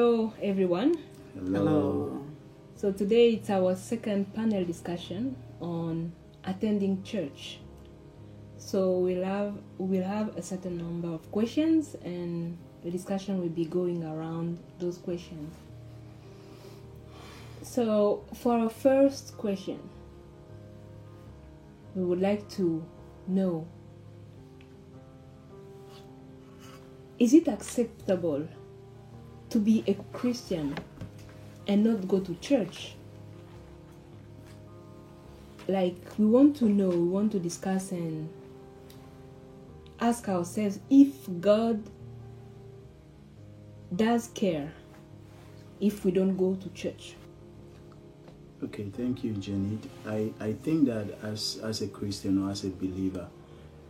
Hello, everyone. Hello. So today it's our second panel discussion on attending church. So we'll have we'll have a certain number of questions, and the discussion will be going around those questions. So for our first question, we would like to know: Is it acceptable to be a Christian and not go to church? Like, we want to know, we want to discuss and ask ourselves if God does care if we don't go to church. Okay, thank you, Janet. I, I think that as as a Christian or as a believer,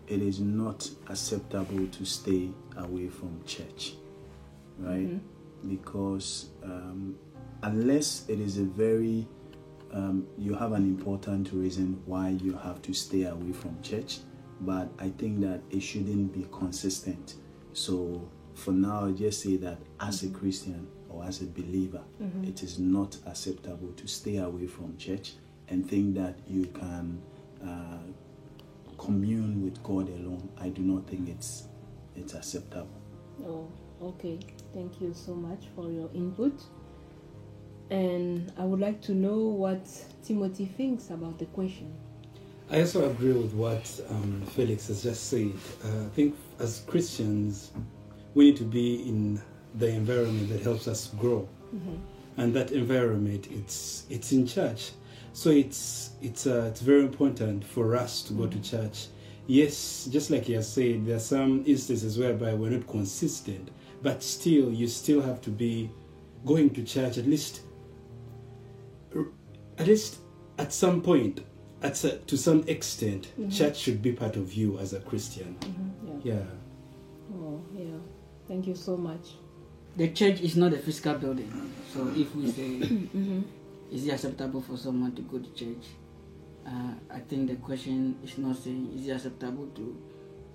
it is not acceptable to stay away from church, right? Mm-hmm. Because um, unless it is a very um, you have an important reason why you have to stay away from church, but I think that it shouldn't be consistent. So for now, just say that as a Christian or as a believer, it is not acceptable to stay away from church and think that you can uh, commune with God alone. I do not think it's it's acceptable. Okay. Thank you so much for your input. And I would like to know what Timothy thinks about the question. I also agree with what um, Felix has just said. Uh, I think as Christians, we need to be in the environment that helps us grow, and that environment it's it's in church. So it's it's uh, it's very important for us to go to church. Yes, just like you have said, there are some instances whereby we're not consistent, but still, you still have to be going to church at least at least at some point, at s- to some extent, mm-hmm. church should be part of you as a Christian. Mm-hmm. Yeah. Yeah. Oh, yeah. Thank you so much. the church is not a physical building. So if we say, mm-hmm. is it acceptable for someone to go to church? Uh, I think the question is not saying is it acceptable to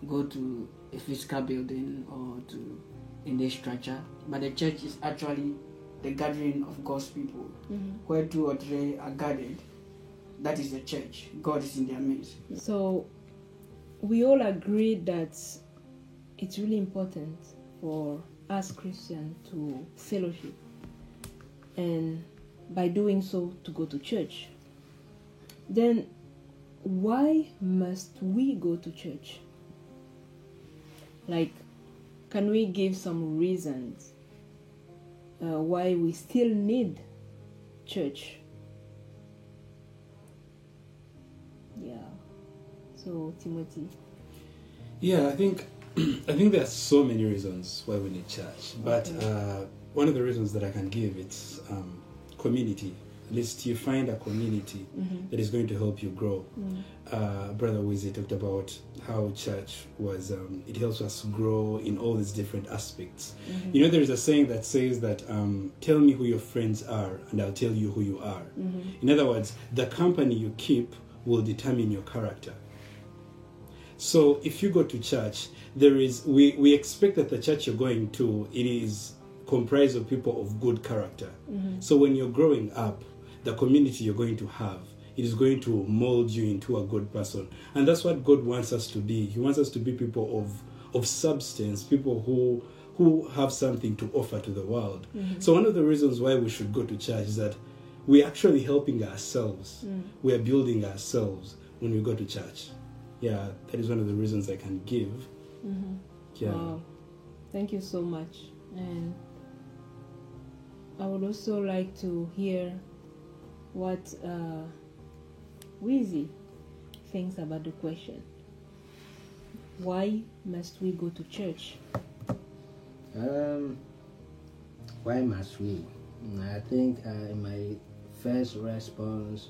go to a physical building or to in a structure, but the church is actually the gathering of God's people, mm-hmm. where two or three are gathered. That is the church. God is in their midst. So, we all agree that it's really important for us Christians to fellowship and by doing so to go to church. Then, why must we go to church? Like, can we give some reasons uh, why we still need church? Yeah. So, Timothy. Yeah, I think I think there are so many reasons why we need church, but uh, one of the reasons that I can give it's um, community. Least you find a community that is going to help you grow. Uh, Brother Wizzy talked about how church was. Um, it helps us grow in all these different aspects. You know, there is a saying that says that um, "Tell me who your friends are, and I'll tell you who you are." In other words, the company you keep will determine your character. So if you go to church, there is we, we expect that the church you're going to it is comprised of people of good character. So when you're growing up, the community you're going to have it is going to mold you into a good person, and that's what God wants us to be. He wants us to be people of of substance, people who who have something to offer to the world. Mm-hmm. So one of the reasons why we should go to church is that we're actually helping ourselves. Mm. We are building ourselves when we go to church. Yeah, that is one of the reasons I can give. Mm-hmm. Yeah. Wow. Thank you so much. And I would also like to hear what uh, Wheezy thinks about the question. Why must we go to church? Um, why must we? I think uh, in my first response,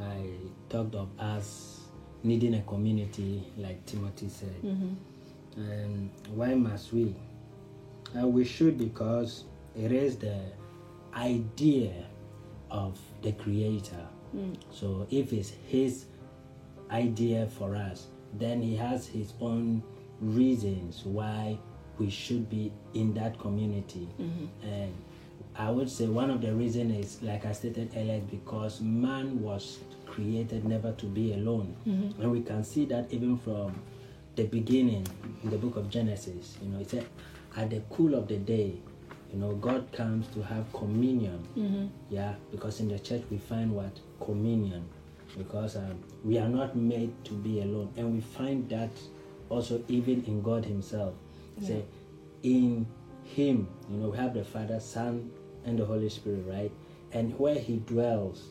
I talked of us needing a community, like Timothy said. And why must we? Uh, we should because it is the idea of the Creator. Hmm. So if it's His idea for us, then He has His own reasons why we should be in that community. Mm-hmm. And I would say one of the reasons is like I stated earlier because man was created never to be alone, mm-hmm. and we can see that even from the beginning in the book of Genesis. You know, it said at the cool of the day, you know, God comes to have communion. Yeah, because in the church we find what communion, because um, we are not made to be alone, and we find that also even in God Himself. Say, in Him, you know, we have the Father, Son, and the Holy Spirit, right? And where He dwells,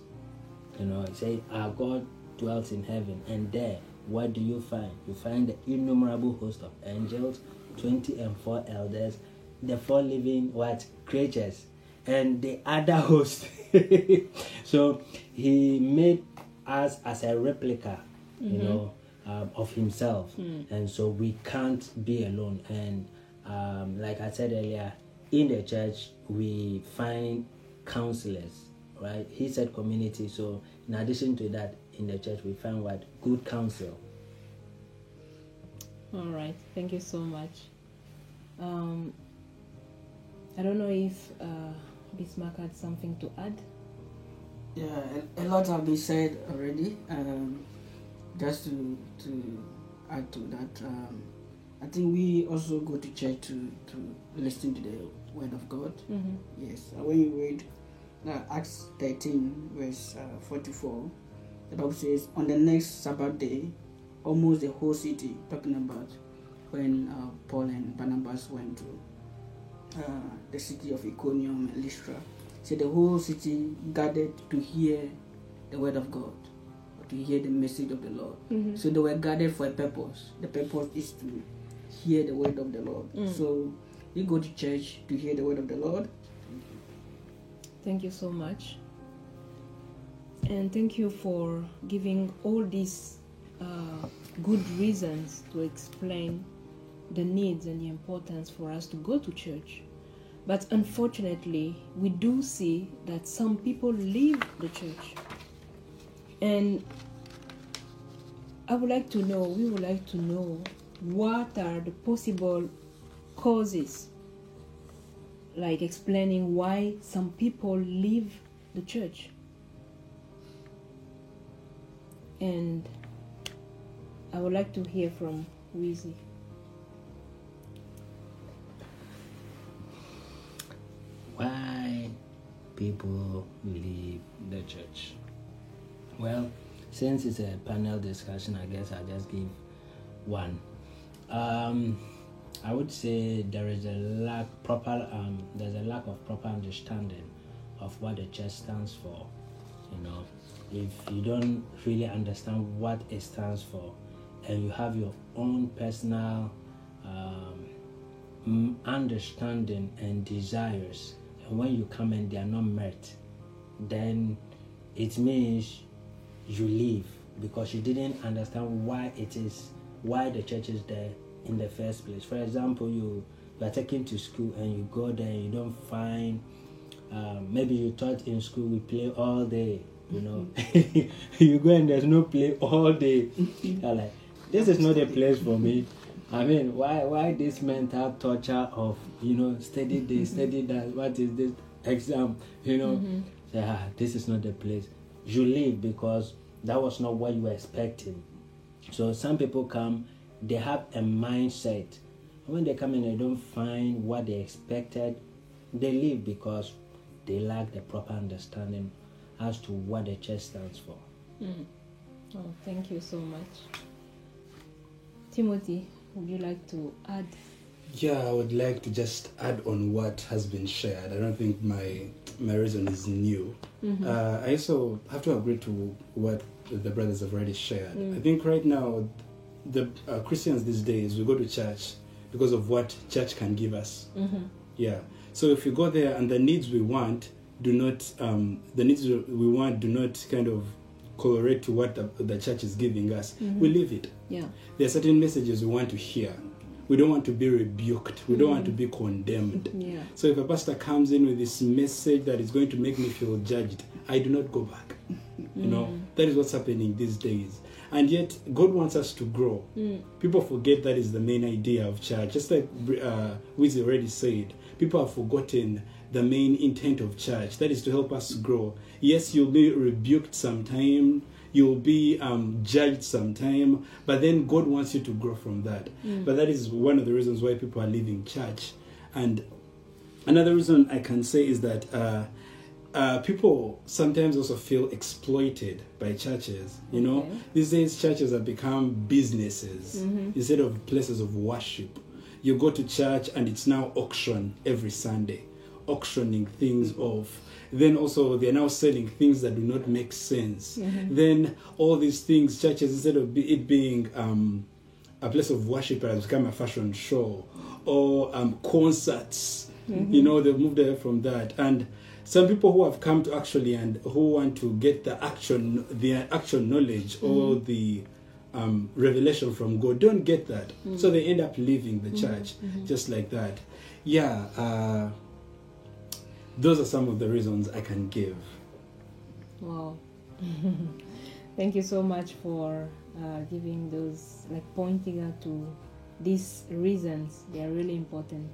you know, say, our God dwells in heaven, and there, what do you find? You find the innumerable host of angels, twenty and four elders, the four living what creatures, and the other host. so He made us as a replica, you know, um, of Himself, and so we can't be alone. And um, like I said earlier, in the church we find counselors, right? He said community. So in addition to that, in the church we find what good counsel. All right, thank you so much. Um, I don't know if uh, Bismarck had something to add. Yeah, a, a lot have been said already. Um, just to to add to that, um, I think we also go to church to to listen to the word of God. Mm-hmm. Yes, and when you read uh, Acts 13, verse uh, 44, the Bible says, On the next Sabbath day, almost the whole city, talking about when uh, Paul and Barnabas went to uh, the city of Iconium and Lystra. So the whole city gathered to hear the word of God, or to hear the message of the Lord. Mm-hmm. So they were gathered for a purpose. The purpose is to hear the word of the Lord. Mm. So we go to church to hear the word of the Lord. Thank you so much. And thank you for giving all these uh, good reasons to explain the needs and the importance for us to go to church. But unfortunately, we do see that some people leave the church. And I would like to know, we would like to know what are the possible causes like explaining why some people leave the church. And I would like to hear from Wheezy. People leave the church? Well, since it's a panel discussion, I guess I'll just give one. Um, I would say there is a lack proper um, there's a lack of proper understanding of what the church stands for. You know, if you don't really understand what it stands for, and you have your own personal um, understanding and desires, and when you come and they are not met, then it means you leave because you didn't understand why it is why the church is there in the first place. For example, you you are taken to school and you go there and you don't find um, maybe you thought in school we play all day, you know. you go and there's no play all day. You're like, this is not a place for me. I mean, why why this mental torture of you know study this, study that? What is this exam? You know, say, ah, this is not the place. You leave because that was not what you were expecting. So some people come, they have a mindset. And when they come and they don't find what they expected, they leave because they lack the proper understanding as to what the church stands for. Oh, thank you so much. Timothy, would you like to add? Yeah, I would like to just add on what has been shared. I don't think my my reason is new. Uh, I also have to agree to what the brothers have already shared. I think right now, the uh, Christians these days we go to church because of what church can give us. Yeah. So if we go there and the needs we want do not um, the needs we want do not kind of correlate to what the, the church is giving us, we mm-hmm. leave it Yeah. there are certain messages we want to hear. We don't want to be rebuked. We don't want to mm-hmm. be condemned. Yeah. So if a pastor comes in with this message that is going to make me feel judged, I do not go back. You know, mm-hmm. that is what's happening these days. And yet God wants us to grow. Mm. People forget that is the main idea of church. Just like uh, Wiz already said, people have forgotten the main intent of church. That is to help us grow. Yes, you'll be rebuked sometime, you'll be um, judged sometime, but then God wants you to grow from that. But that is one of the reasons why people are leaving church. And another reason I can say is that. Uh, uh, people sometimes also feel exploited by churches. You know, Okay. these days churches have become businesses instead of places of worship. You go to church and it's now auction every Sunday, auctioning things off. Then also they're now selling things that do not make sense. Then all these things, churches instead of it being um, a place of worship has become a fashion show or um, concerts. You know, they've moved away from that. And some people who have come to actually and who want to get the actual the actual knowledge or the um, revelation from God don't get that. So they end up leaving the church just like that. Yeah, uh, those are some of the reasons I can give. Wow. Thank you so much for uh, giving those, like pointing out to these reasons. They are really important.